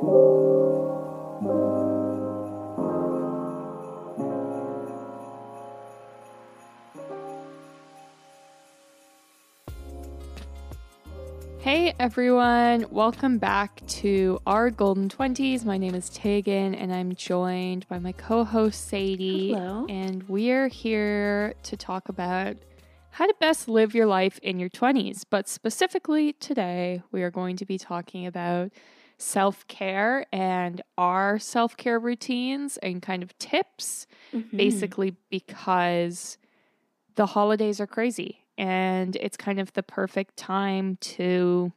Hey everyone, welcome back to our Golden 20s. My name is Teagan and I'm joined by my co host Sadie. Hello. And we're here to talk about how to best live your life in your 20s. But specifically today, we are going to be talking about self care and our self care routines and kind of tips, Mm-hmm. basically, because the holidays are crazy and it's kind of the perfect time to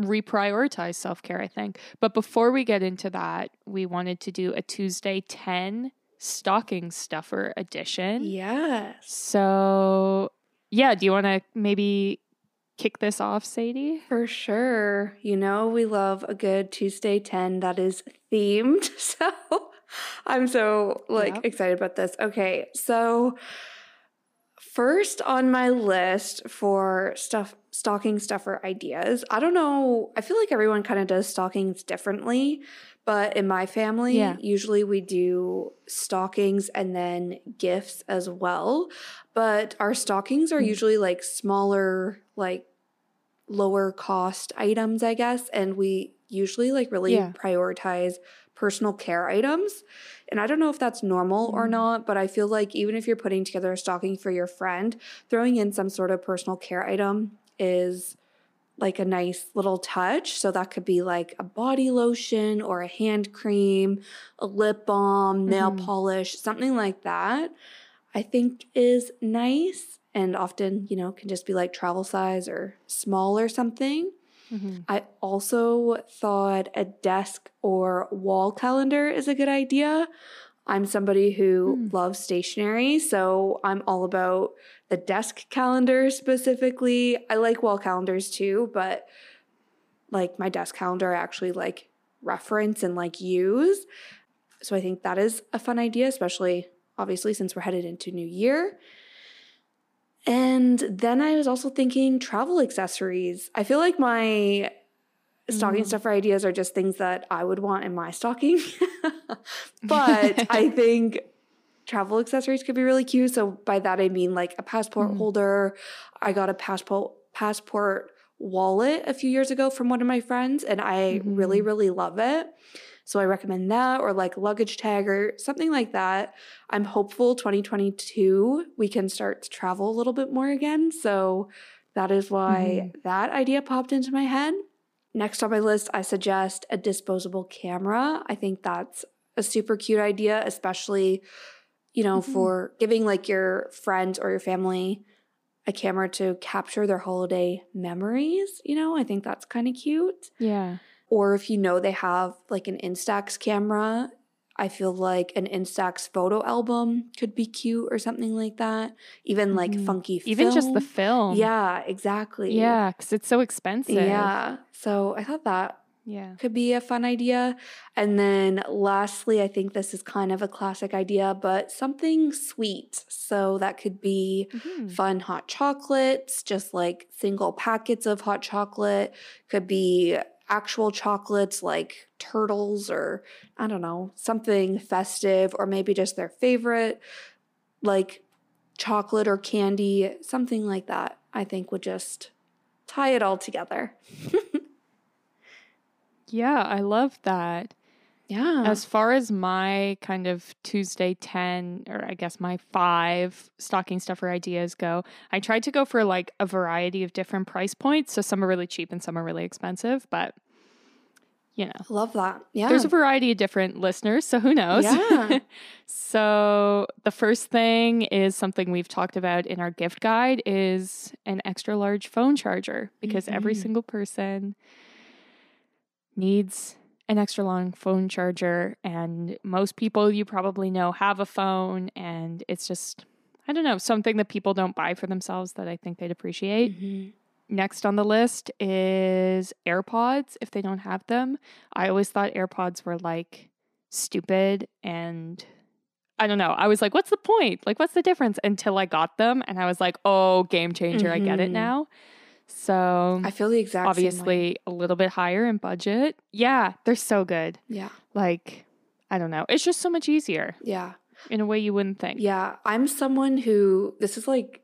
reprioritize self care, I think. But before we get into that, we wanted to do a Tuesday 10 stocking stuffer edition. Yes. So, yeah, do you want to maybe kick this off, Sadie? For sure. You know, we love a good Tuesday 10 that is themed. So I'm so like Yep. excited about this. Okay. So first on my list for stuff stocking stuffer ideas. I don't know. I feel like everyone kind of does stockings differently, but in my family, Yeah. usually we do stockings and then gifts as well. But our stockings are Mm. usually like smaller, like lower cost items, I guess. And we usually like really Yeah. prioritize personal care items. And I don't know if that's normal or Mm. not, but I feel like even if you're putting together a stocking for your friend, throwing in some sort of personal care item is like a nice little touch. So that could be like a body lotion or a hand cream, a lip balm, nail Mhm. polish, something like that. I think is nice and often, you know, can just be like travel size or small or something. Mm-hmm. I also thought a desk or wall calendar is a good idea. I'm somebody who Hmm. loves stationery, so I'm all about the desk calendar specifically. I like wall calendars too, but like my desk calendar, I actually like reference and like use. So I think that is a fun idea, especially obviously since we're headed into New Year. And then I was also thinking travel accessories. I feel like my stocking Mm. stuffer ideas are just things that I would want in my stocking. but I think travel accessories could be really cute. So by that I mean like a passport Mhm. holder. I got a passport passport wallet a few years ago from one of my friends and I really Mhm. really love it. So I recommend that or like luggage tag or something like that. I'm hopeful 2022 we can start to travel a little bit more again. So that is why that idea popped into my head. Next on my list, I suggest a disposable camera. I think that's a super cute idea, especially, you know, Mhm. for giving like your friends or your family a camera to capture their holiday memories. You know, I think that's kind of cute Yeah. Or if you know they have like an Instax camera, I feel like an Instax photo album could be cute or something like that. Even like Mhm. funky Even just the film. Yeah, exactly. Yeah, because it's so expensive. Yeah. So I thought that Yeah. could be a fun idea. And then lastly, I think this is kind of a classic idea, but something sweet. So that could be Mhm. fun hot chocolates, just like single packets of hot chocolate. Could be actual chocolates like turtles or I don't know, something festive, or maybe just their favorite, like chocolate or candy, something like that. I think would just tie it all together. Yeah, I love that. Yeah. As far as my kind of Tuesday 10, or I guess my five stocking stuffer ideas go, I tried to go for like a variety of different price points. So some are really cheap and some are really expensive, but you know, Love that. Yeah. there's a variety of different listeners. So who knows? Yeah. so the first thing is something we've talked about in our gift guide is an extra large phone charger because every Mhm. single person needs an extra long phone charger and most people you probably know have a phone and it's just I don't know, something that people don't buy for themselves that I think they'd appreciate. Mhm. Next on the list is AirPods if they don't have them. I always thought AirPods were like stupid and I don't know. I was like, what's the point? Like, what's the difference? Until I got them and I was like, oh, game changer. I get it Mhm. now. So I feel the exact obviously a little bit higher in budget. Yeah, they're so good. Yeah. Like, I don't know. It's just so much easier Yeah. in a way you wouldn't think. Yeah. I'm someone who, this is like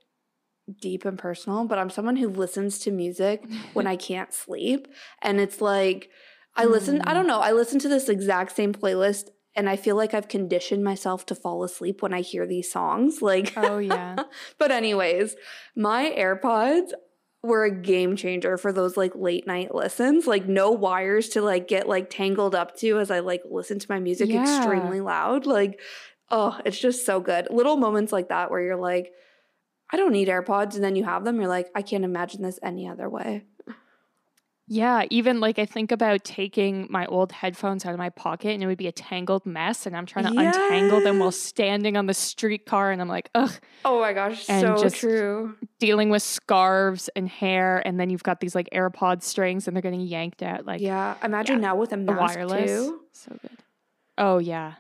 deep and personal, but I'm someone who listens to music when I can't sleep. And it's like, I listen, I Mm. don't know, I listen to this exact same playlist and I feel like I've conditioned myself to fall asleep when I hear these songs. Like, Oh, yeah. but, anyways, my AirPods were a game changer for those like late night listens. Like, no wires to like get like tangled up to as I like listen to my music Yeah. extremely loud. Like, oh, it's just so good. Little moments like that where you're like, I don't need AirPods. And then you have them, you're like, I can't imagine this any other way. Yeah, even like I think about taking my old headphones out of my pocket and it would be a tangled mess and I'm trying to untangle them while standing on the streetcar and I'm like, ugh, Oh my gosh, And so true. dealing with scarves and hair and then you've got these like AirPod strings and they're getting yanked out like yeah, imagine yeah, now with a mask wireless. too. So good. Oh yeah.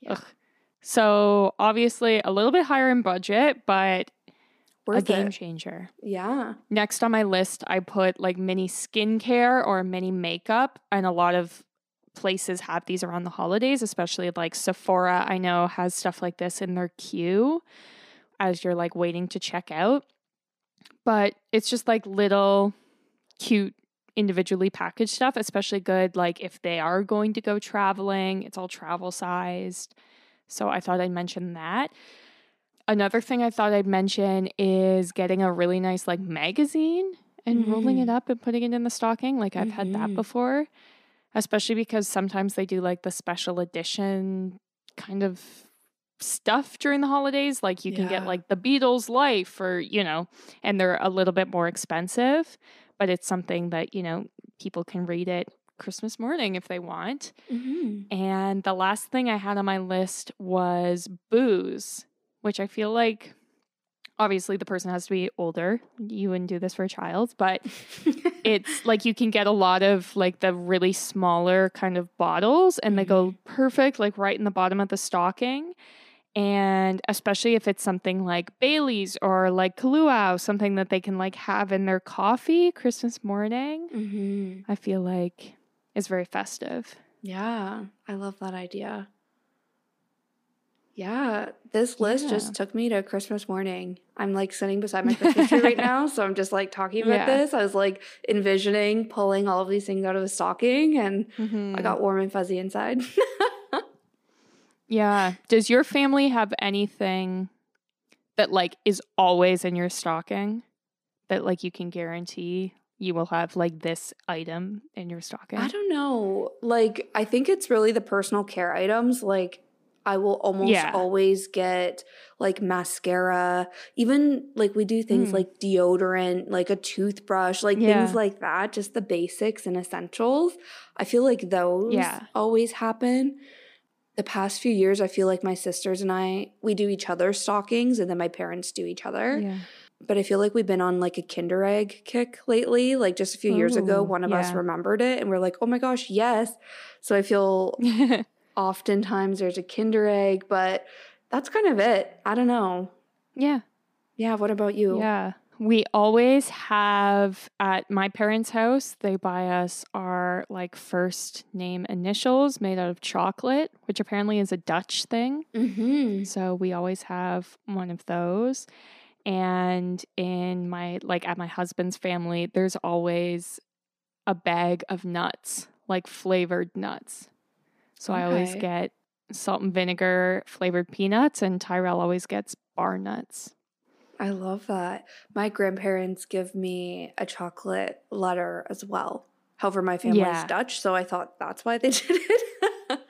Yeah. Ugh. So obviously a little bit higher in budget, but a game it. changer. Yeah. Next on my list, I put like mini skincare or mini makeup, and a lot of places have these around the holidays, especially like Sephora. I know has stuff like this in their queue as you're like waiting to check out. But it's just like little cute individually packaged stuff, especially good like if they are going to go traveling. It's all travel sized. So I thought I'd mention that. Another thing I thought I'd mention is getting a really nice like magazine and rolling it up and putting it in the stocking. Like I've had that Mhm. before, especially because sometimes they do like the special edition kind of stuff during the holidays. Like you can get like the Beatles life or, you know, and they're a little bit more expensive, but it's something that, you know, people can read it Christmas morning if they want. Mm-hmm. And the last thing I had on my list was booze, which I feel like obviously the person has to be older. You wouldn't do this for a child, but it's like you can get a lot of like the really smaller kind of bottles and they go perfect like right in the bottom of the stocking. And especially if it's something like Bailey's or like Kahlua, something that they can like have in their coffee Christmas morning, mm-hmm. I feel like is very festive. Yeah, I love that idea. Yeah, this list Yeah. just took me to Christmas morning. I'm like sitting beside my Christmas tree right now, so I'm just like talking about Yeah. this. I was like envisioning pulling all of these things out of the stocking, and Mhm. I got warm and fuzzy inside. Yeah. Does your family have anything that like is always in your stocking that like you can guarantee you will have like this item in your stocking? I don't know. Like, I think it's really the personal care items. Like, I will almost Yeah. always get like mascara. Even like we do things Mm. like deodorant, like a toothbrush, like Yeah. things like that, just the basics and essentials. I feel like those Yeah. always happen. The past few years, I feel like my sisters and I, we do each other's stockings and then my parents do each other Yeah. but I feel like we've been on like a Kinder Egg kick lately. Like just a few years ago, one of us remembered it and we're like, oh my gosh, yes. So I feel oftentimes there's a Kinder Egg, but that's kind of it. I don't know. yeah. Yeah, what about you? Yeah. We always have at my parents' house, they buy us our like first name initials made out of chocolate, which apparently is a Dutch thing. Mm-hmm. So we always have one of those. And in my, like at my husband's family, there's always a bag of nuts, like flavored nuts. So I always get salt and vinegar flavored peanuts, and Tyrell always gets bar nuts. I love that. My grandparents give me a chocolate letter as well. However, my family's Yeah. Dutch, so I thought that's why they did it.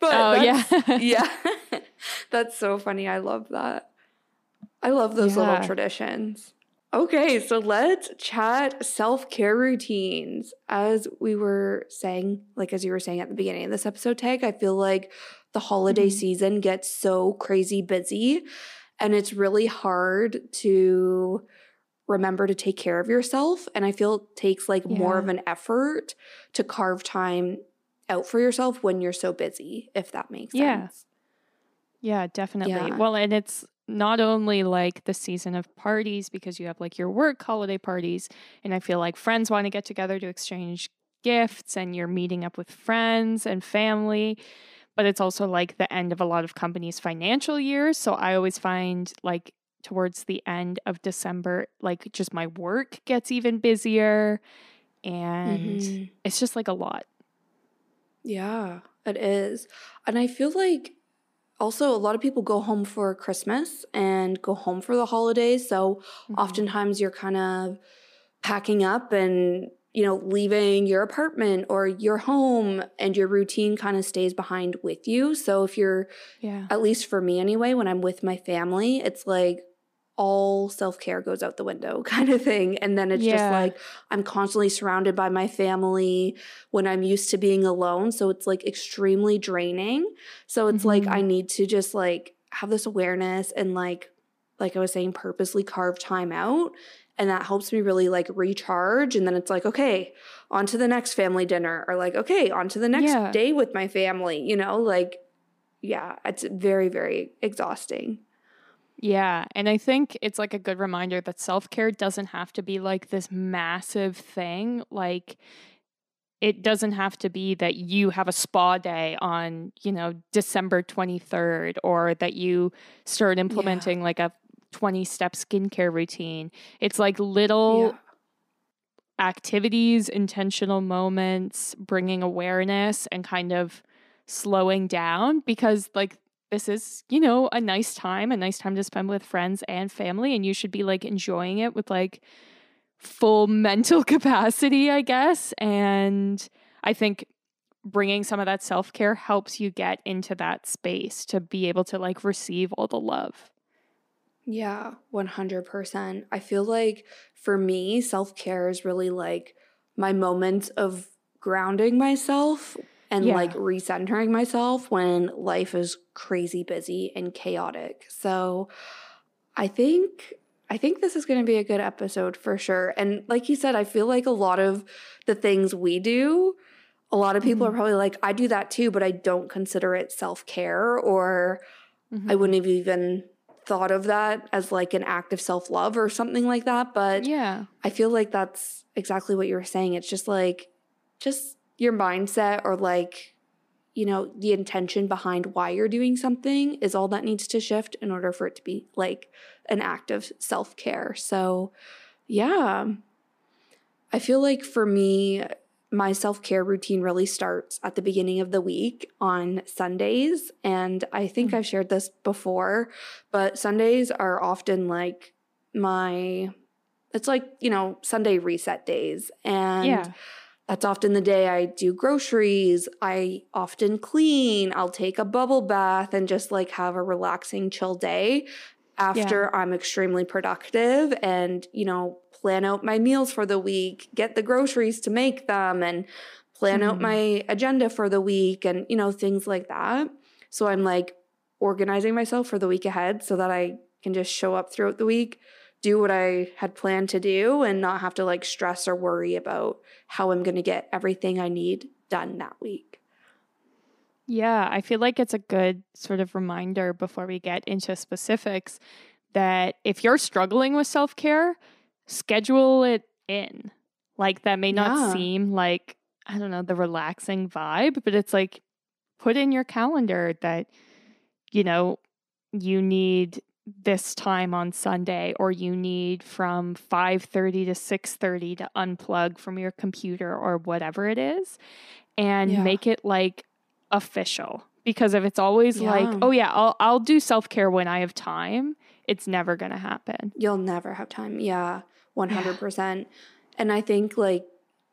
but Oh, yeah. yeah. that's so funny. I love that. I love those little traditions. Okay, so let's chat self care routines. As we were saying, like as you were saying at the beginning of this episode tag, I feel like the holiday Mhm. season gets so crazy busy and it's really hard to remember to take care of yourself. And I feel it takes like more of an effort to carve time out for yourself when you're so busy, if that makes Yeah. sense. Yeah, definitely. Yeah. Well, and it's not only like the season of parties because you have like your work holiday parties, and I feel like friends want to get together to exchange gifts and you're meeting up with friends and family. But it's also like the end of a lot of companies' financial years. So I always find like towards the end of December, like just my work gets even busier and mm-hmm. it's just like a lot. Yeah, it is. And I feel like also a lot of people go home for Christmas and go home for the holidays. So mm-hmm. oftentimes you're kind of packing up and you know, leaving your apartment or your home and your routine kind of stays behind with you. So if you're, yeah, at least for me anyway, when I'm with my family, it's like, all self care goes out the window kind of thing. And then it's yeah. just like I'm constantly surrounded by my family when I'm used to being alone. So it's like extremely draining. So it's mm-hmm. like I mm-hmm. need to just like have this awareness and like, like I was saying, purposely carve time out. And that helps me really like recharge. And then it's like, okay, on to the next family dinner, or like, okay, on to the next yeah. day with my family, you know, like, yeah, it's very, very exhausting. Yeah. And I think it's like a good reminder that self care doesn't have to be like this massive thing. Like, it doesn't have to be that you have a spa day on, you know, December 23rd or that you start implementing yeah. like a 20 step skincare routine. It's like little yeah. activities, intentional moments, bringing awareness and kind of slowing down because, like, this is, you know, a nice time, a nice time to spend with friends and family. And you should be like enjoying it with like full mental capacity, I guess. And I think bringing some of that self care helps you get into that space to be able to like receive all the love. Yeah, 100%. I feel like for me, self care is really like my moments of grounding myself and yeah. like recentering myself when life is crazy busy and chaotic. So I think I think this is going to be a good episode for sure. And like you said, I feel like a lot of the things we do, a lot of people mm-hmm. are probably like, I do that too, but I don't consider it self care, or mm-hmm. I wouldn't have even thought of that as like an act of self love or something like that. But yeah, I feel like that's exactly what you were saying. It's just like, just your mindset or like you know the intention behind why you're doing something is all that needs to shift in order for it to be like an act of self-care. So yeah. I feel like for me my self-care routine really starts at the beginning of the week on sundays and i think mm-hmm. i've shared this before but sundays are often like my it's like you know sunday reset days and yeah that's often the day I do groceries. I often clean. I'll take a bubble bath and just like have a relaxing, chill day after yeah. I'm extremely productive and, you know, plan out my meals for the week, get the groceries to make them, and plan mm-hmm. out my agenda for the week and, you know, things like that. So I'm like organizing myself for the week ahead so that I can just show up throughout the week do what I had planned to do and not have to like stress or worry about how I'm going to get everything I need done that week. Yeah, I feel like it's a good sort of reminder before we get into specifics that if you're struggling with self care, schedule it in. Like, that may not yeah. seem like, I don't know, the relaxing vibe, but it's like put in your calendar that, you know, you need this time on Sunday or you need from 5:30 to 6:30 to unplug from your computer or whatever it is and yeah. make it like official because if it's always yeah. like oh yeah I'll I'll do self-care when I have time it's never going to happen. You'll never have time. Yeah, 100%. Yeah. And I think like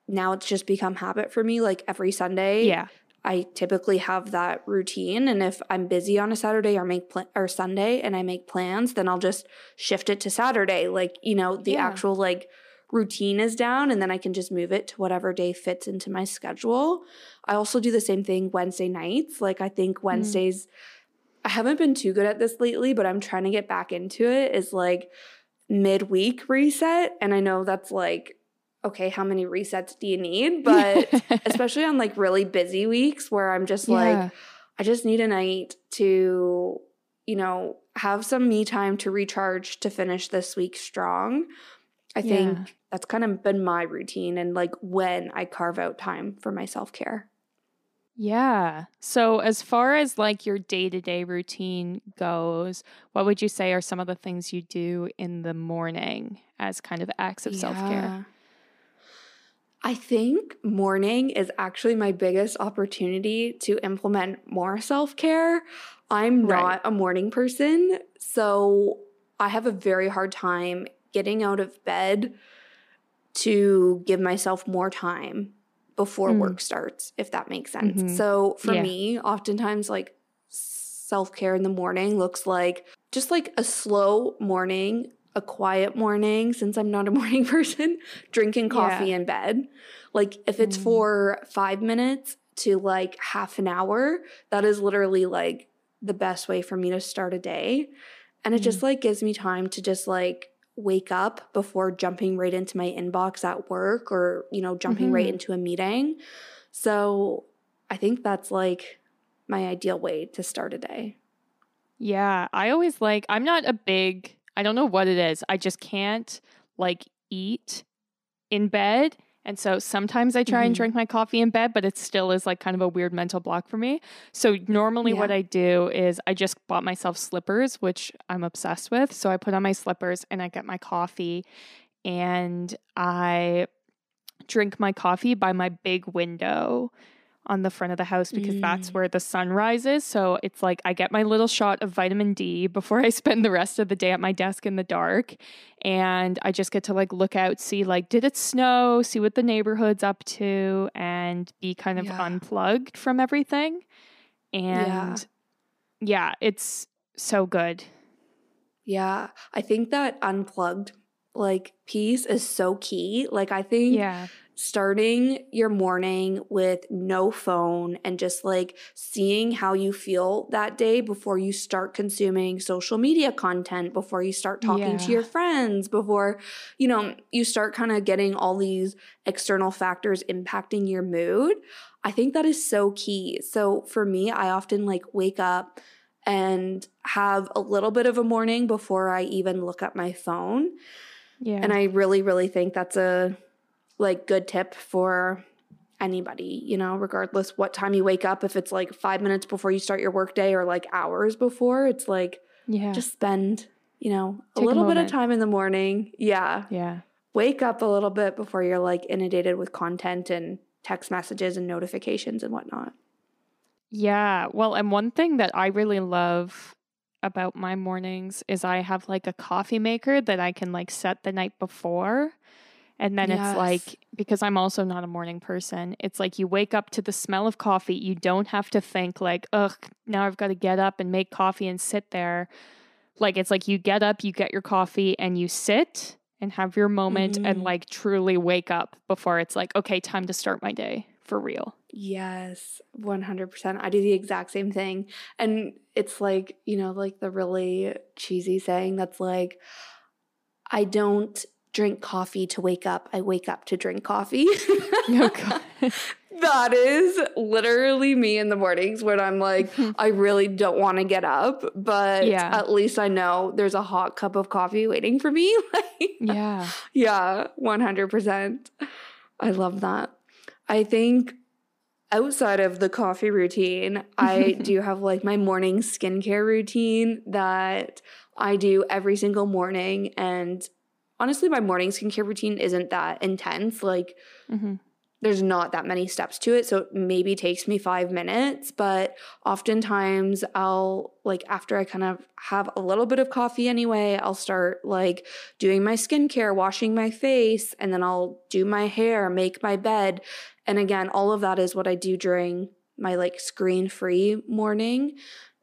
now it's just become habit for me like every Sunday. Yeah. I typically have that routine. And if I'm busy on a Saturday or make pl- or Sunday and I make plans, then I'll just shift it to Saturday. Like, you know, the yeah. actual like routine is down and then I can just move it to whatever day fits into my schedule. I also do the same thing Wednesday nights. Like I think mm. Wednesdays mm. I haven't been too good at this lately, but I'm trying to get back into it is like midweek reset and I know that's like okay, how many resets do you need? But especially on like really busy weeks where I'm just yeah. like, I just need a night to, you know, have some me time to recharge to finish this week strong. I Yeah. think that's kind of been my routine and like when I carve out time for my self care. Yeah. So, as far as like your day to day routine goes, what would you say are some of the things you do in the morning as kind of acts of self care? I think morning is actually my biggest opportunity to implement more self care. I'm Right. not a morning person, so I have a very hard time getting out of bed to give myself more time before Mm. work starts, if that makes sense. Mhm. So for Yeah. me, oftentimes like self care in the morning looks like just like a slow morning, a quiet morning, since I'm not a morning person, drinking coffee Yeah. in bed. Like if it's Mm. for five minutes to like half an hour, that is literally like the best way for me to start a day. And it Mm. just like gives me time to just like wake up before jumping right into my inbox at work or, you know, jumping right Mhm. into a meeting. So I think that's like my ideal way to start a day. Yeah, I always like, I'm not a big, I don't know what it is. I just can't like eat in bed. And so sometimes I try and Mhm. drink my coffee in bed, but it still is like kind of a weird mental block for me. So normally what I do is I just bought myself slippers, which I'm obsessed with. So I put on my slippers and I get my coffee and I drink my coffee by my big window on the front of the house because that's Mm. where the sun rises. So it's like I get my little shot of vitamin D before I spend the rest of the day at my desk in the dark. And I just get to like look out, see like, did it snow, see what the neighborhood's up to, and be kind of Yeah. unplugged from everything. Yeah. And yeah, it's so good. Yeah. I think that unplugged like piece is so key. Like I think Yeah. Starting your morning with no phone and just like seeing how you feel that day before you start consuming social media content, before you start talking to your friends, before you know, you start kind of getting all these external factors impacting your mood. I think that is so key. So for me, I often like wake up and have a little bit of a morning before I even look at my phone. Yeah. And I really, really think that's a like good tip for anybody, you know, regardless what time you wake up, if it's like five minutes before you start your workday or like hours before, it's like yeah. just spend, you know, a Take a little bit of time in the morning. Yeah. yeah. Wake up a little bit before you're like inundated with content and text messages and notifications and whatnot. Yeah. Well, and one thing that I really love about my mornings is I have like a coffee maker that I can like set the night before. And then Yes. it's like, because I'm also not a morning person, it's like you wake up to the smell of coffee. You don't have to think, like, ugh, now I've got to get up and make coffee and sit there. Like, it's like you get up, you get your coffee, and you sit and have your moment and Mhm. like truly wake up before it's like, okay, time to start my day for real. Yes, 100%. I do the exact same thing. And it's like, you know, like the really cheesy saying that's like, I don't drink coffee to wake up. I wake up to drink coffee. Oh, that is literally me in the mornings when I'm like, mm-hmm. I really don't want to get up, but Yeah. at least I know there's a hot cup of coffee waiting for me. yeah. yeah, 100%. I love that. I think outside of the coffee routine, I do have like my morning skincare routine that I do every single morning. And honestly, my morning skincare routine isn't that intense. Like, hmm there's not that many steps to it. So it maybe takes me five minutes, but oftentimes I'll like after I kind of have a little bit of coffee anyway, I'll start like doing my skincare, washing my face, and then I'll do my hair, make my bed. And again, all of that is what I do during my like screen free morning.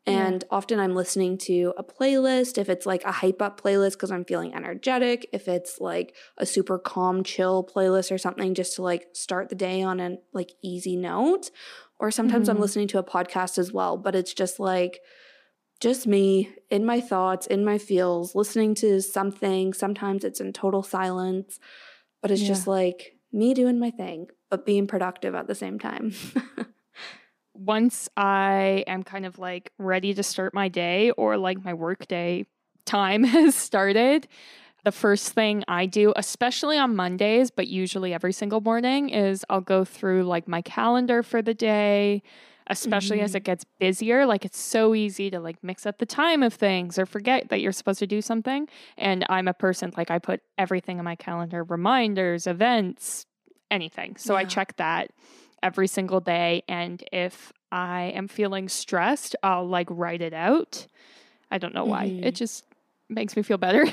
Yeah. And often I'm listening to a playlist. If it's like a hype up playlist because I'm feeling energetic, if it's like a super calm, chill playlist or something just to like start the day on an like easy note. Or sometimes I'm Mhm. listening to a podcast as well, but it's just like just me in my thoughts, in my feels, listening to something. Sometimes it's in total silence, but it's just like me doing my thing, but being productive at the same time. once I am kind of like ready to start my day or like my work day time has started, the first thing I do, especially on Mondays, but usually every single morning, is I'll go through like my calendar for the day, especially mm-hmm. as it gets busier. Like it's so easy to like mix up the time of things or forget that you're supposed to do something. And I'm a person like I put everything in my calendar reminders, events, anything. So yeah. I check that every single day. And if I am feeling stressed, I'll like write it out. I don't know why. Mm-hmm. It just makes me feel better.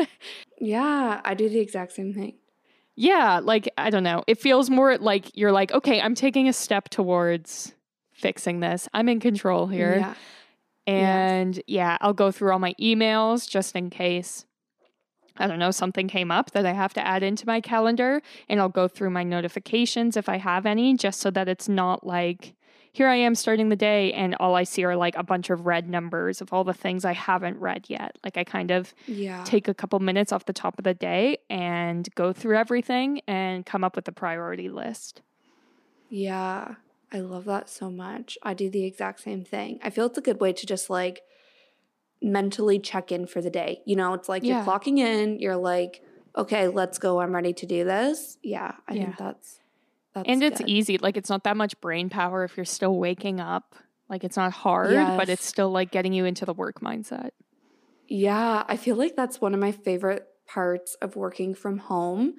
yeah, I do the exact same thing. Yeah, like I don't know. It feels more like you're like, okay, I'm taking a step towards fixing this. I'm in control here. Yeah. And yes. yeah, I'll go through all my emails just in case I don't know, something came up that I have to add into my calendar and I'll go through my notifications if I have any just so that it's not like here I am starting the day and all I see are like a bunch of red numbers of all the things I haven't read yet. Like I kind of yeah. take a couple minutes off the top of the day and go through everything and come up with a priority list. Yeah. I love that so much. I do the exact same thing. I feel it's a good way to just like mentally check in for the day. You know, it's like yeah. you're clocking in, you're like, okay, let's go. I'm ready to do this. Yeah, I yeah. think that's that's And it's good. easy. Like it's not that much brain power if you're still waking up. Like it's not hard, yes. but it's still like getting you into the work mindset. Yeah, I feel like that's one of my favorite parts of working from home.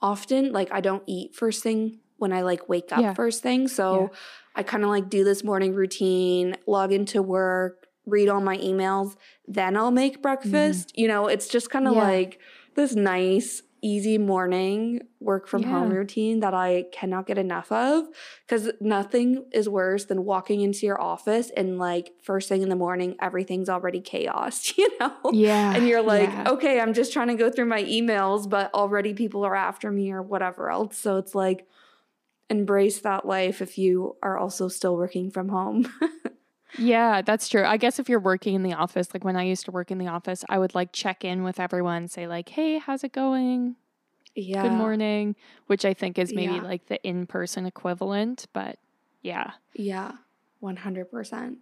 Often like I don't eat first thing when I like wake up yeah. first thing. So yeah. I kind of like do this morning routine, log into work, read all my emails, then I'll make breakfast. Mm. You know, it's just kind of yeah. like this nice, easy morning work from yeah. home routine that I cannot get enough of because nothing is worse than walking into your office and like first thing in the morning, everything's already chaos, you know? Yeah. And you're like, yeah. okay, I'm just trying to go through my emails, but already people are after me or whatever else. So it's like, embrace that life if you are also still working from home. Yeah, that's true. I guess if you're working in the office, like when I used to work in the office, I would like check in with everyone, say like, "Hey, how's it going?" Yeah. Good morning, which I think is maybe yeah. like the in-person equivalent, but yeah. Yeah. 100%.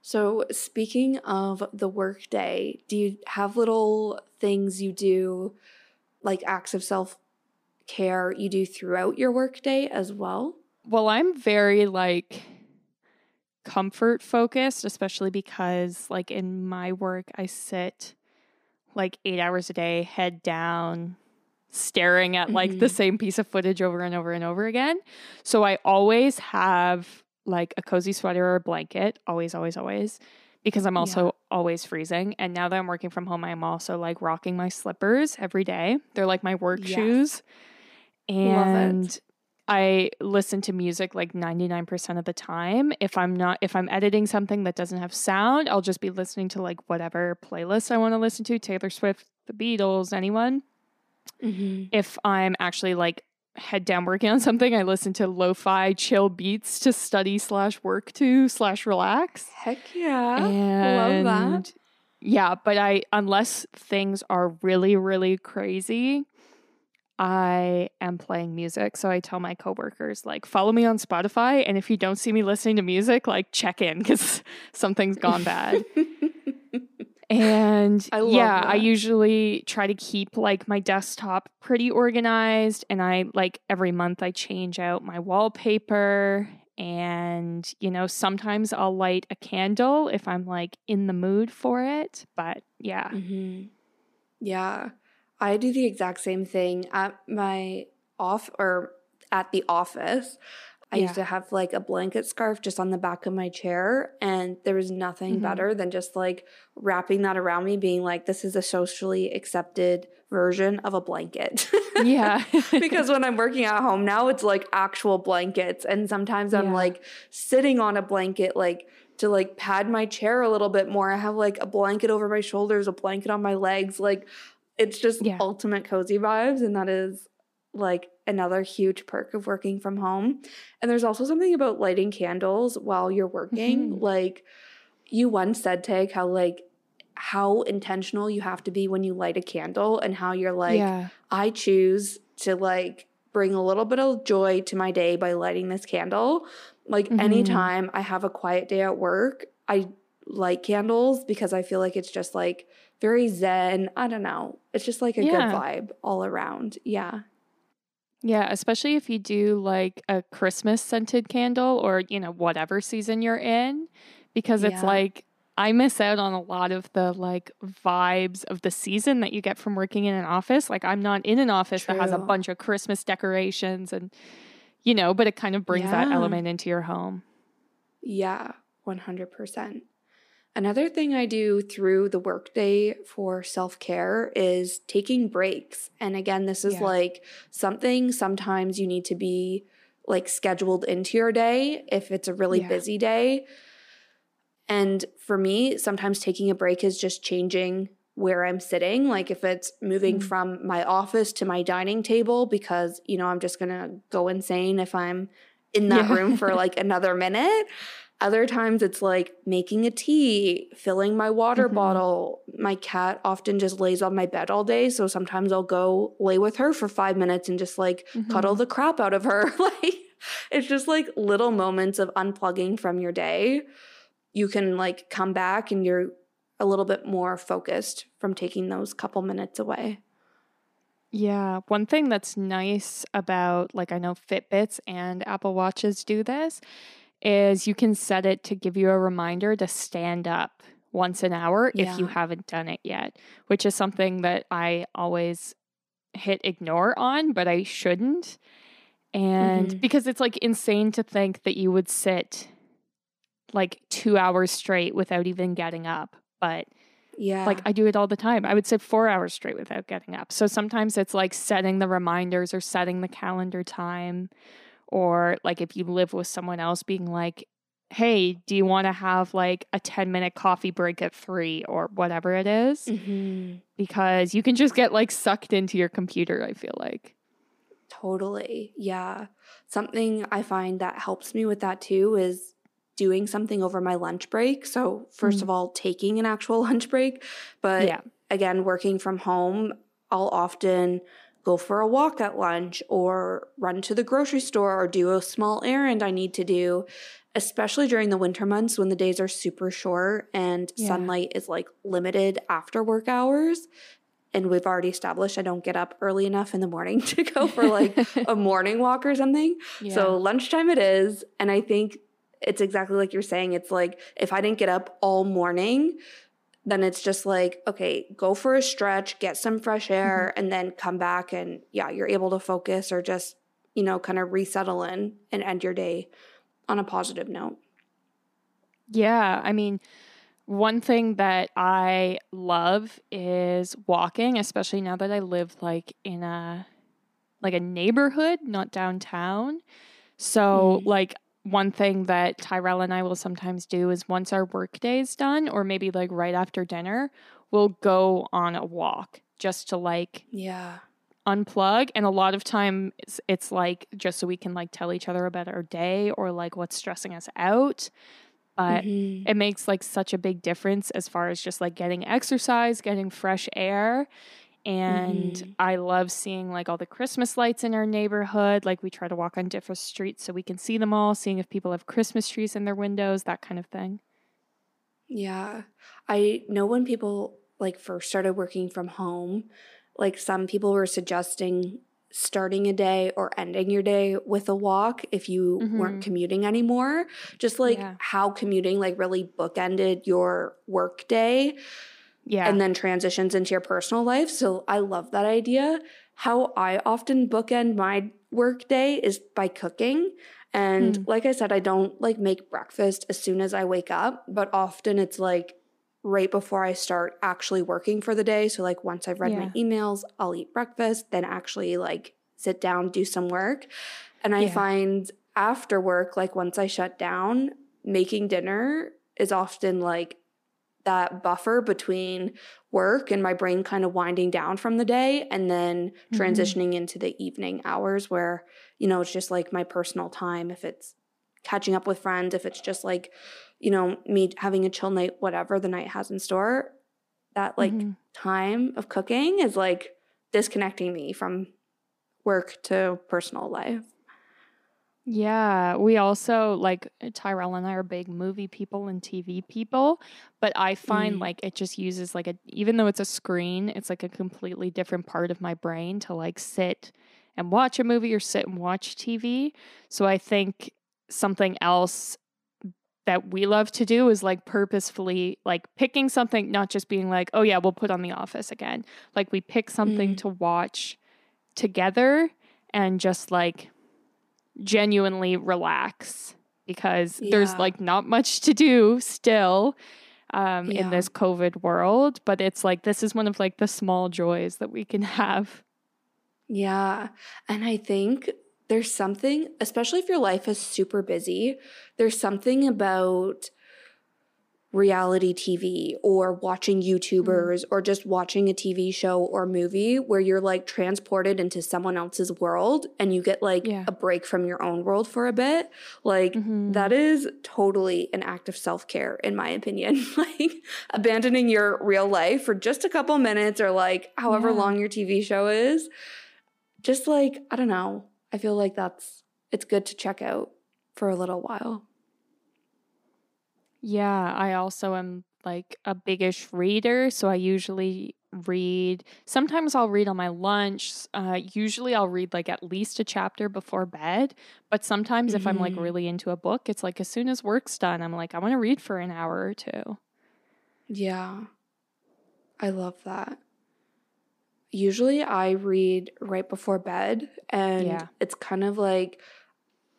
So, speaking of the workday, do you have little things you do like acts of self-care you do throughout your workday as well? Well, I'm very like comfort focused, especially because, like, in my work, I sit like eight hours a day, head down, staring at like mm-hmm. the same piece of footage over and over and over again. So I always have like a cozy sweater or a blanket, always, always, always, because I'm also yeah. always freezing. And now that I'm working from home, I'm also like rocking my slippers every day. They're like my work yes. shoes. And I listen to music like 99% of the time. If I'm not if I'm editing something that doesn't have sound, I'll just be listening to like whatever playlist I want to listen to, Taylor Swift, The Beatles, anyone. Mm-hmm. If I'm actually like head down working on something, I listen to lo-fi chill beats to study slash work to slash relax. Heck yeah. And Love that. Yeah, but I unless things are really, really crazy, I am playing music. So I tell my coworkers, like, follow me on Spotify. And if you don't see me listening to music, like, check in because something's gone bad. and I yeah, that. I usually try to keep like my desktop pretty organized. And I like every month I change out my wallpaper. And, you know, sometimes I'll light a candle if I'm like in the mood for it. But yeah. Mm-hmm. Yeah. I do the exact same thing at my off or at the office. I yeah. used to have like a blanket scarf just on the back of my chair, and there was nothing mm-hmm. better than just like wrapping that around me, being like, this is a socially accepted version of a blanket. yeah. because when I'm working at home now, it's like actual blankets. And sometimes I'm yeah. like sitting on a blanket, like to like pad my chair a little bit more. I have like a blanket over my shoulders, a blanket on my legs. Like it's just yeah. ultimate cozy vibes. And that is like another huge perk of working from home. And there's also something about lighting candles while you're working. Mm-hmm. Like you once said, Tag, how like how intentional you have to be when you light a candle and how you're like, yeah. I choose to like bring a little bit of joy to my day by lighting this candle. Like Mhm. anytime I have a quiet day at work, I light candles because I feel like it's just like very zen. I don't know. It's just like a Yeah. good vibe all around. Yeah. Yeah, especially if you do like a Christmas scented candle or, you know, whatever season you're in, because it's Yeah. like I miss out on a lot of the like vibes of the season that you get from working in an office. Like I'm not in an office that has a bunch of Christmas decorations and you know, but it kind of brings that element into your home. Yeah, 100%. Another thing I do through the workday for self care is taking breaks. And again, this is Yeah. like something sometimes you need to be like scheduled into your day if it's a really Yeah. busy day. And for me, sometimes taking a break is just changing where I'm sitting. Like if it's moving Mm. from my office to my dining table, because, you know, I'm just going to go insane if I'm in that Yeah. room for like another minute. Other times it's like making a tea, filling my water Mhm. bottle. My cat often just lays on my bed all day. So sometimes I'll go lay with her for five minutes and just like cuddle Mhm. the crap out of her. like it's just like little moments of unplugging from your day. You can like come back and you're a little bit more focused from taking those couple minutes away. Yeah, one thing that's nice about like I know Fitbits and Apple Watches do this is you can set it to give you a reminder to stand up once an hour if you haven't done it yet, which is something that I always hit ignore on, but I shouldn't. And Mhm. because it's like insane to think that you would sit like 2 hours straight without even getting up. But Yeah. like I do it all the time. I would sit four hours straight without getting up. So sometimes it's like setting the reminders or setting the calendar time, or like if you live with someone else, being like, "Hey, do you want to have like a ten minute coffee break at three or whatever it is?" Mhm. Because you can just get like sucked into your computer. I feel like. Totally. Yeah. Something I find that helps me with that too is doing something over my lunch break. So, 1st Mm. of all, taking an actual lunch break. But yeah. again, working from home, I'll often go for a walk at lunch or run to the grocery store or do a small errand I need to do, especially during the winter months when the days are super short and Yeah. sunlight is like limited after work hours. And we've already established I don't get up early enough in the morning to go for like a morning walk or something. Yeah. So lunchtime it is. And I think it's exactly like you're saying. It's like if I didn't get up all morning, then it's just like, okay, go for a stretch, get some fresh air, and then come back and yeah, you're able to focus or just, you know, kind of resettle in and end your day on a positive note. Yeah, I mean, one thing that I love is walking, especially now that I live like in a like a neighborhood, not downtown. So, Mm. like one thing that Tyrell and I will sometimes do is once our work day is done or maybe like right after dinner, we'll go on a walk just to like Yeah. unplug and a lot of time it's, it's like just so we can like tell each other about our day or like what's stressing us out but Mhm. it makes like such a big difference as far as just like getting exercise getting fresh air and Mhm. i love seeing like all the christmas lights in our neighborhood like we try to walk on different streets so we can see them all seeing if people have christmas trees in their windows that kind of thing Yeah. I know when people like first started working from home, like some people were suggesting starting a day or ending your day with a walk if you weren't Mhm. commuting anymore. Just like Yeah. how commuting like really bookended your work day yeah and then transitions into your personal life. So I love that idea. How I often bookend my work day is by cooking. And Mm. like I said, I don't like make breakfast as soon as I wake up, but often it's like right before I start actually working for the day. So like once I've read my emails, I'll eat breakfast, then actually like sit down, do some work. And I Yeah. find after work, like once I shut down, making dinner is often like that buffer between work and my brain kind of winding down from the day and then Mhm. transitioning into the evening hours where you know it's just like my personal time if it's catching up with friends if it's just like you know me having a chill night whatever the night has in store that like Mhm. time of cooking is like disconnecting me from work to personal life. Yeah, we also like Tyrell and I are big movie people and TV people, but I find Mm. like it just uses like a even though it's a screen, it's like a completely different part of my brain to like sit and watch a movie or sit and watch TV. So I think something else that we love to do is like purposefully like picking something not just being like, "Oh yeah, we'll put on The Office again." Like we pick something Mm. to watch together and just like genuinely relax because there's like not much to do still um, Yeah. in this COVID world. But it's like this is one of like the small joys that we can have. Yeah. And I think there's something, especially if your life is super busy, there's something about reality TV or watching YouTubers or just watching a TV show or movie where you're like transported into someone else's world and you get like Yeah. a break from your own world for a bit. Like, Mhm. that is totally an act of self care, in my opinion. like, abandoning your real life for just a couple minutes or like however Yeah. long your TV show is. Just like, I don't know. I feel like that's, it's good to check out for a little while. Yeah, I also am like a biggish reader, so I usually read. Sometimes I'll read on my lunch. Uh, usually I'll read like at least a chapter before bed. But sometimes if I'm like Mhm. really into a book, it's like as soon as work's done, I'm like, I want to read for an hour or two. Yeah. I love that. Usually I read right before bed and Yeah. it's kind of like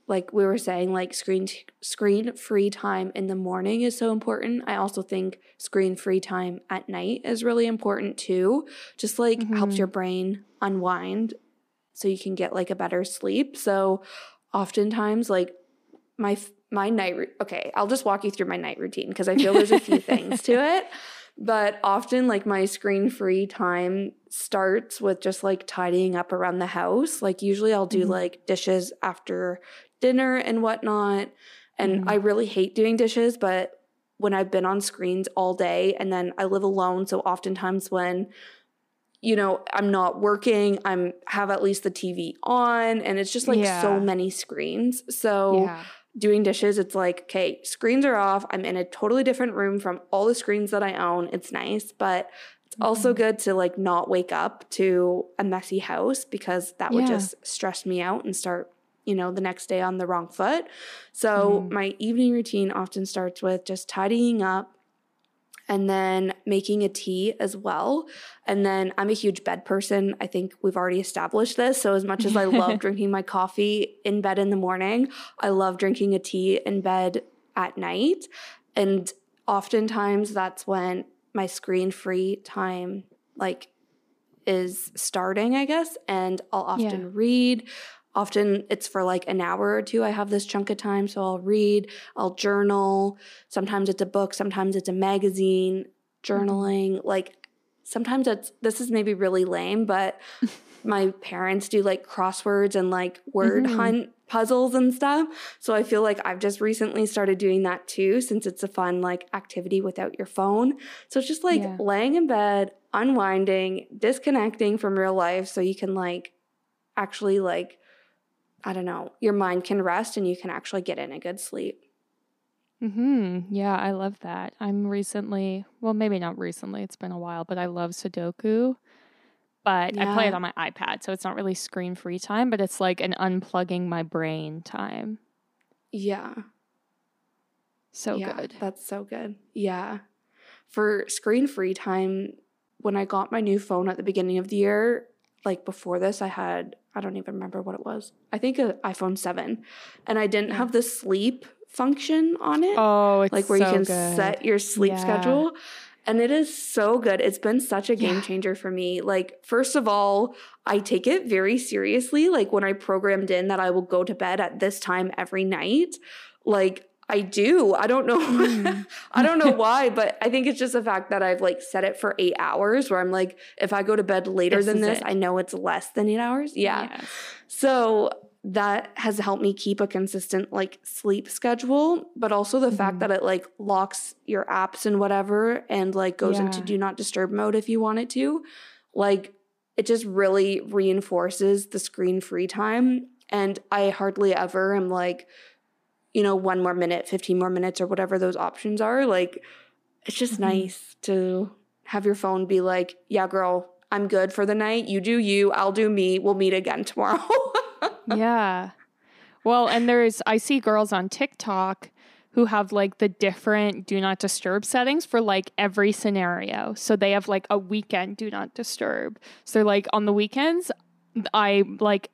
like we were saying like screen screen free time in the morning is so important. I also think screen free time at night is really important too. Just like helps Mhm. your brain unwind so you can get like a better sleep. So oftentimes like my my night okay, I'll just walk you through my night routine because I feel there's a few things to it. But often, like my screen free time starts with just like tidying up around the house. Like, usually I'll do Mhm. like dishes after dinner and whatnot. And Mhm. I really hate doing dishes, but when I've been on screens all day and then I live alone, so oftentimes when you know i'm not working i'm have at least the tv on and it's just like Yeah. so many screens so yeah. Doing dishes, it's like, okay, screens are off. I'm in a totally different room from all the screens that I own. It's nice, but it's also Mhm. good to like not wake up to a messy house because that would just stress me out and start, you know, the next day on the wrong foot. So Mhm. my evening routine often starts with just tidying up and then making a tea as well. And then I'm a huge bed person. I think we've already established this. So, as much as I love drinking my coffee in bed in the morning, I love drinking a tea in bed at night. And oftentimes that's when my screen free time, like, is starting, I guess. And I'll often Yeah. read. Often it's for like an hour or two. I have this chunk of time. So I'll read, I'll journal. Sometimes it's a book, sometimes it's a magazine, journaling. Like sometimes it's, this is maybe really lame, but my parents do like crosswords and like word Mhm. hunt puzzles and stuff. So I feel like I've just recently started doing that too, since it's a fun like activity without your phone. So it's just like Yeah. laying in bed, unwinding, disconnecting from real life so you can like actually like I don't know, your mind can rest and you can actually get in a good sleep. Hmm. Yeah, I love that. I'm recently, well, maybe not recently. It's been a while, but I love Sudoku. But I play it on my iPad, so it's not really screen free time, but it's like an unplugging my brain time. Yeah. So yeah, good. That's so good. Yeah. For screen free time, when I got my new phone at the beginning of the year, like before this, I had, I don't even remember what it was. I think an iPhone 7. And I didn't hmm. have the sleep function on it. Oh, it's like where so you can good. set your sleep Yeah. schedule. And it is so good. It's been such a game Yeah. changer for me. Like, first of all, I take it very seriously. Like, when I programmed in that I will go to bed at this time every night, like, I do. I don't know. Mm. I don't know why, but I think it's just the fact that I've like set it for eight hours where I'm like, if I go to bed later This than this, it. I know it's less than eight hours. Yeah. So that has helped me keep a consistent like sleep schedule, but also the fact Mhm. that it like locks your apps and whatever and like goes into do not disturb mode if you want it to. Like it just really reinforces the screen free time. And I hardly ever am like, you know, one more minute, 15 more minutes, or whatever those options are. Like, it's just mm-hmm. nice to have your phone be like, yeah, girl, I'm good for the night. You do you, I'll do me. We'll meet again tomorrow. yeah. Well, and there's, I see girls on TikTok who have like the different do not disturb settings for like every scenario. So they have like a weekend do not disturb. So like on the weekends, I like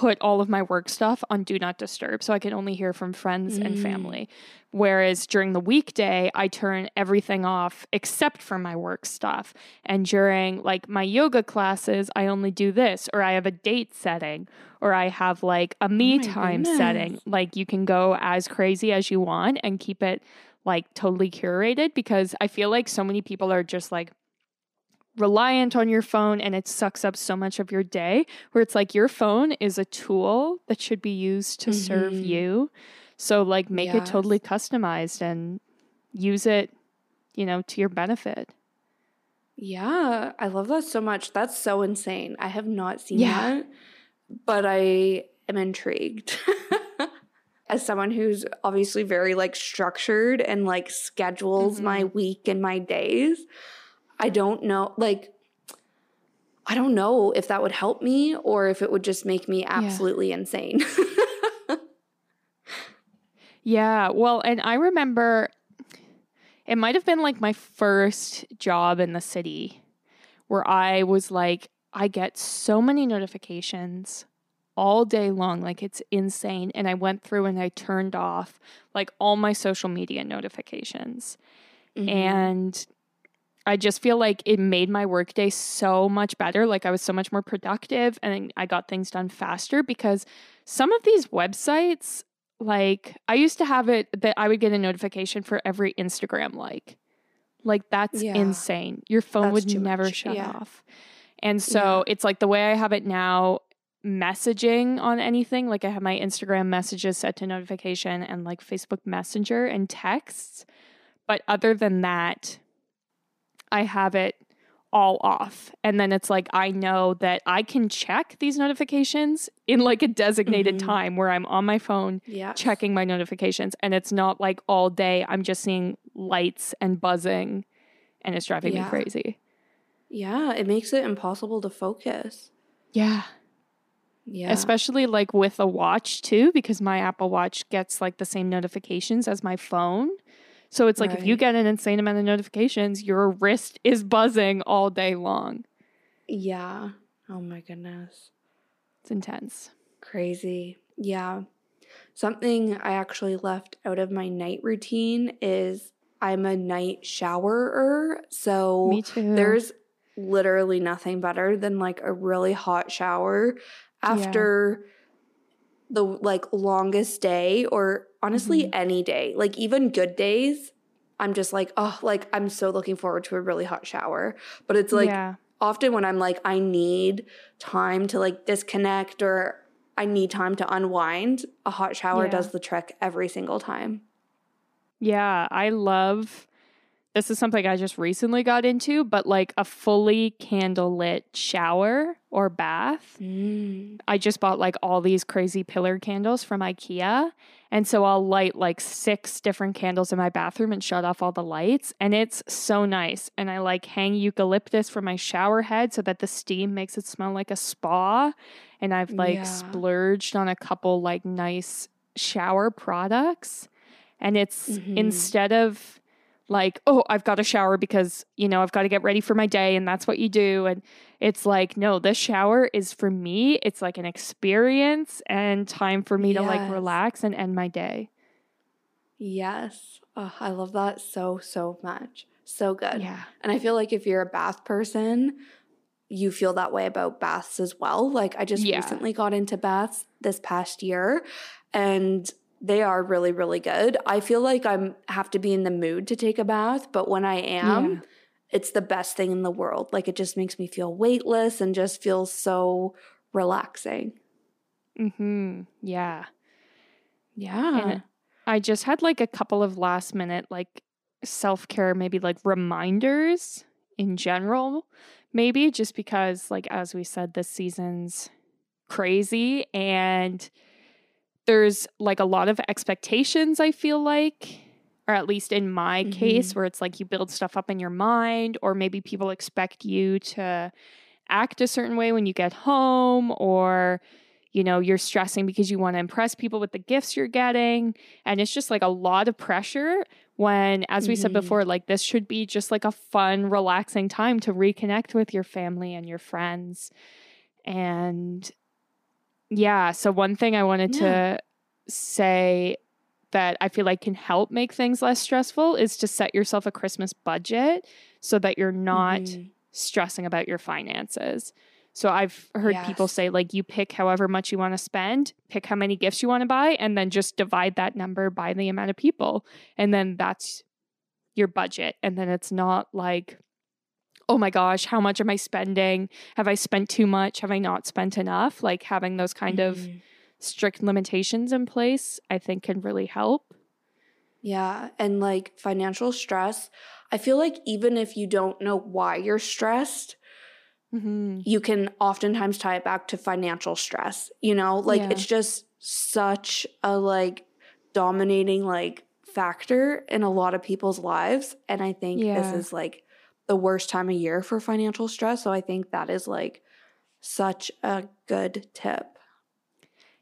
put all of my work stuff on do not disturb so I can only hear from friends mm. and family. Whereas during the weekday, I turn everything off except for my work stuff. And during like my yoga classes, I only do this, or I have a date setting, or I have like a me oh time goodness. setting. Like you can go as crazy as you want and keep it like totally curated because I feel like so many people are just like, reliant on your phone and it sucks up so much of your day where it's like your phone is a tool that should be used to mm-hmm. serve you so like make yes. it totally customized and use it you know to your benefit yeah i love that so much that's so insane i have not seen yeah. that but i am intrigued as someone who's obviously very like structured and like schedules mm-hmm. my week and my days I don't know, like, I don't know if that would help me or if it would just make me absolutely yeah. insane. yeah. Well, and I remember it might have been like my first job in the city where I was like, I get so many notifications all day long. Like it's insane. And I went through and I turned off like all my social media notifications. Mm-hmm. And I just feel like it made my workday so much better. Like I was so much more productive and I got things done faster because some of these websites, like I used to have it that I would get a notification for every Instagram like. Like that's yeah. insane. Your phone that's would never much. shut yeah. off. And so yeah. it's like the way I have it now messaging on anything like i have my instagram messages set to notification and like facebook messenger and texts but other than that I have it all off. And then it's like I know that I can check these notifications in like a designated mm-hmm. time where I'm on my phone yes. checking my notifications and it's not like all day I'm just seeing lights and buzzing and it's driving yeah. me crazy. Yeah, it makes it impossible to focus. Yeah. Yeah. Especially like with a watch too because my Apple Watch gets like the same notifications as my phone. So it's like right. if you get an insane amount of notifications, your wrist is buzzing all day long. Yeah. Oh my goodness. It's intense. Crazy. Yeah. Something I actually left out of my night routine is I'm a night showerer. So Me too. there's literally nothing better than like a really hot shower after yeah. The like longest day or honestly mm-hmm. any day like even good days i'm just like oh like i'm so looking forward to a really hot shower but it's like yeah. often when i'm like i need time to like disconnect or i need time to unwind a hot shower yeah. does the trick every single time yeah i love this is something I just recently got into, but like a fully candlelit shower or bath. Mm. I just bought like all these crazy pillar candles from IKEA. And so I'll light like six different candles in my bathroom and shut off all the lights. And it's so nice. And I like hang eucalyptus from my shower head so that the steam makes it smell like a spa. And I've like yeah. splurged on a couple like nice shower products. And it's mm-hmm. instead of like, oh, I've got to shower because, you know, I've got to get ready for my day and that's what you do. And it's like, no, this shower is for me. It's like an experience and time for me yes. to like relax and end my day. Yes. Oh, I love that so, so much. So good. Yeah. And I feel like if you're a bath person, you feel that way about baths as well. Like I just yeah. recently got into baths this past year and they are really really good. I feel like I'm have to be in the mood to take a bath, but when I am, yeah. it's the best thing in the world. Like it just makes me feel weightless and just feels so relaxing. Mhm. Yeah. Yeah. And I just had like a couple of last minute like self-care maybe like reminders in general, maybe just because, like, as we said, this season's crazy and there's like a lot of expectations, I feel like, or at least in my mm-hmm. case, where it's like you build stuff up in your mind, or maybe people expect you to act a certain way when you get home, or you know, you're stressing because you want to impress people with the gifts you're getting. And it's just like a lot of pressure when, as we mm-hmm. said before, like this should be just like a fun, relaxing time to reconnect with your family and your friends. And yeah, so one thing I wanted yeah. to say that I feel like can help make things less stressful is to set yourself a Christmas budget so that you're not mm-hmm. stressing about your finances. So I've heard yes. people say, like, you pick however much you want to spend, pick how many gifts you want to buy, and then just divide that number by the amount of people. And then that's your budget. And then it's not like, oh my gosh, how much am I spending? Have I spent too much? Have I not spent enough? Like having those kind mm-hmm. of strict limitations in place, I think can really help. Yeah. And like financial stress, I feel like even if you don't know why you're stressed, mm-hmm. you can oftentimes tie it back to financial stress. You know, like yeah. it's just such a like dominating like factor in a lot of people's lives. And I think yeah. this is like the worst time of year for financial stress. So I think that is like such a good tip.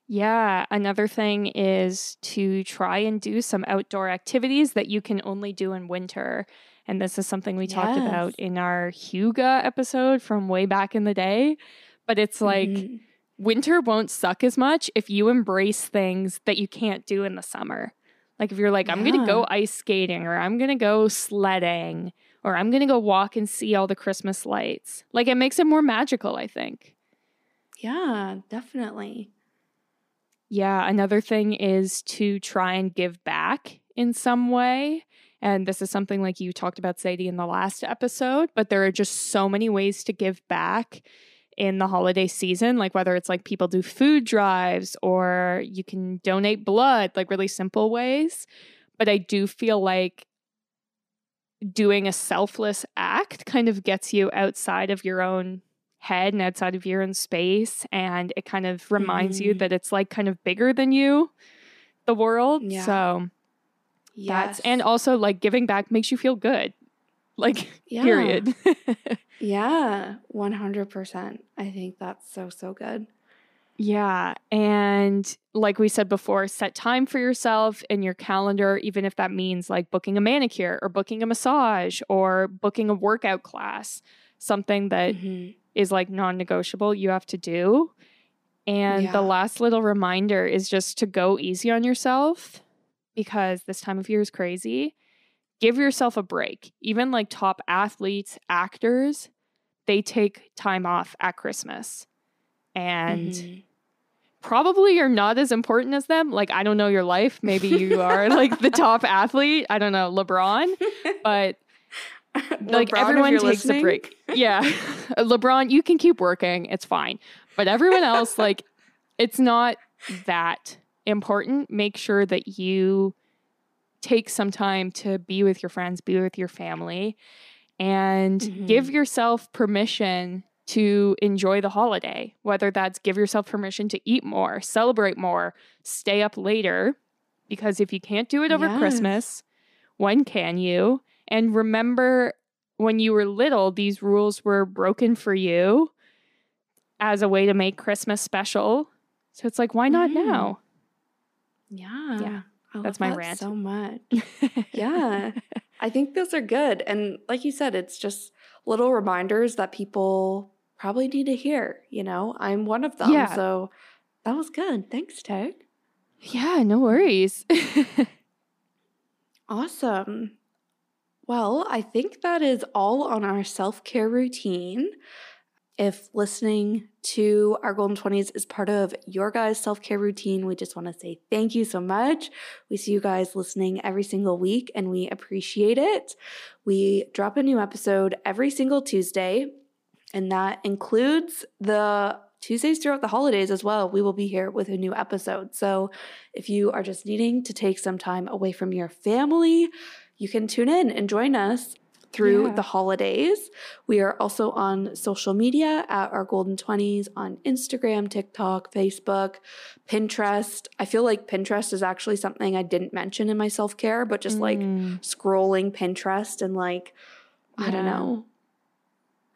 Yeah, another thing is to try and do some outdoor activities that you can only do in winter. And this is something we yes. talked about in our Hygge episode from way back in the day. But it's like mm-hmm. winter won't suck as much if you embrace things that you can't do in the summer. Like if you're like, I'm going to go ice skating or I'm going to go sledding or I'm going to go walk and see all the Christmas lights. Like it makes it more magical, I think. Yeah, definitely. Yeah, another thing is to try and give back in some way. And this is something like you talked about, Sadie, in the last episode, but there are just so many ways to give back in the holiday season, like whether it's like people do food drives or you can donate blood, like really simple ways. But I do feel like doing a selfless act kind of gets you outside of your own head and outside of your own space. And it kind of reminds mm. you that it's like kind of bigger than you, the world. Yeah. So Yes. That's and also like giving back makes you feel good. Like yeah. period. yeah, 100%. I think that's so so good. Yeah, and like we said before, set time for yourself in your calendar even if that means like booking a manicure or booking a massage or booking a workout class, something that mm-hmm. is like non-negotiable you have to do. And yeah. the last little reminder is just to go easy on yourself because this time of year is crazy. Give yourself a break. Even like top athletes, actors, they take time off at Christmas. And mm-hmm. Probably you're not as important as them. Like, I don't know your life. Maybe you are like the top athlete. I don't know, LeBron. But like everyone takes listening. a break. Yeah. LeBron, you can keep working. It's fine. But everyone else, like, it's not that important, make sure that you take some time to be with your friends, be with your family, and mm-hmm. give yourself permission to enjoy the holiday, whether that's give yourself permission to eat more, celebrate more, stay up later. Because if you can't do it over yes. Christmas, when can you? And remember when you were little, these rules were broken for you as a way to make Christmas special. So it's like, why not mm-hmm. now? Yeah. Yeah. I That's my that rant. So much. yeah. I think those are good. And like you said, it's just little reminders that people probably need to hear. You know, I'm one of them. Yeah. So that was good. Thanks, Tag. Yeah, no worries. awesome. Well, I think that is all on our self care routine. If listening to our Golden 20s is part of your guys' self care routine, we just want to say thank you so much. We see you guys listening every single week and we appreciate it. We drop a new episode every single Tuesday, and that includes the Tuesdays throughout the holidays as well. We will be here with a new episode. So if you are just needing to take some time away from your family, you can tune in and join us through Yeah. the holidays. We are also on social media at our Golden 20s on Instagram, TikTok, Facebook, Pinterest. I feel like Pinterest is actually something I didn't mention in my self care, but just like Mm. scrolling Pinterest and like, I don't know,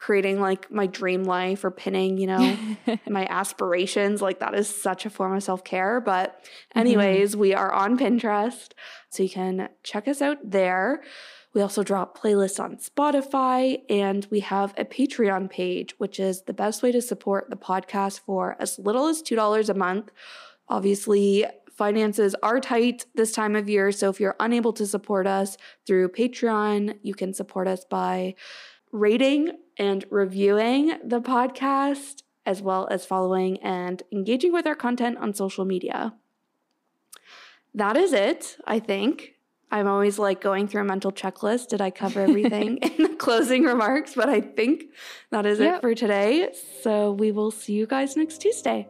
creating like my dream life or pinning, you know, my aspirations. Like that is such a form of self care. But, mm-hmm. anyways, we are on Pinterest. So you can check us out there. We also drop playlists on Spotify and we have a Patreon page, which is the best way to support the podcast for as little as $2 a month. Obviously, finances are tight this time of year. So if you're unable to support us through Patreon, you can support us by rating and reviewing the podcast, as well as following and engaging with our content on social media. That is it, I think. I'm always like going through a mental checklist. Did I cover everything in the closing remarks? But I think that is Yep. it for today. So we will see you guys next Tuesday.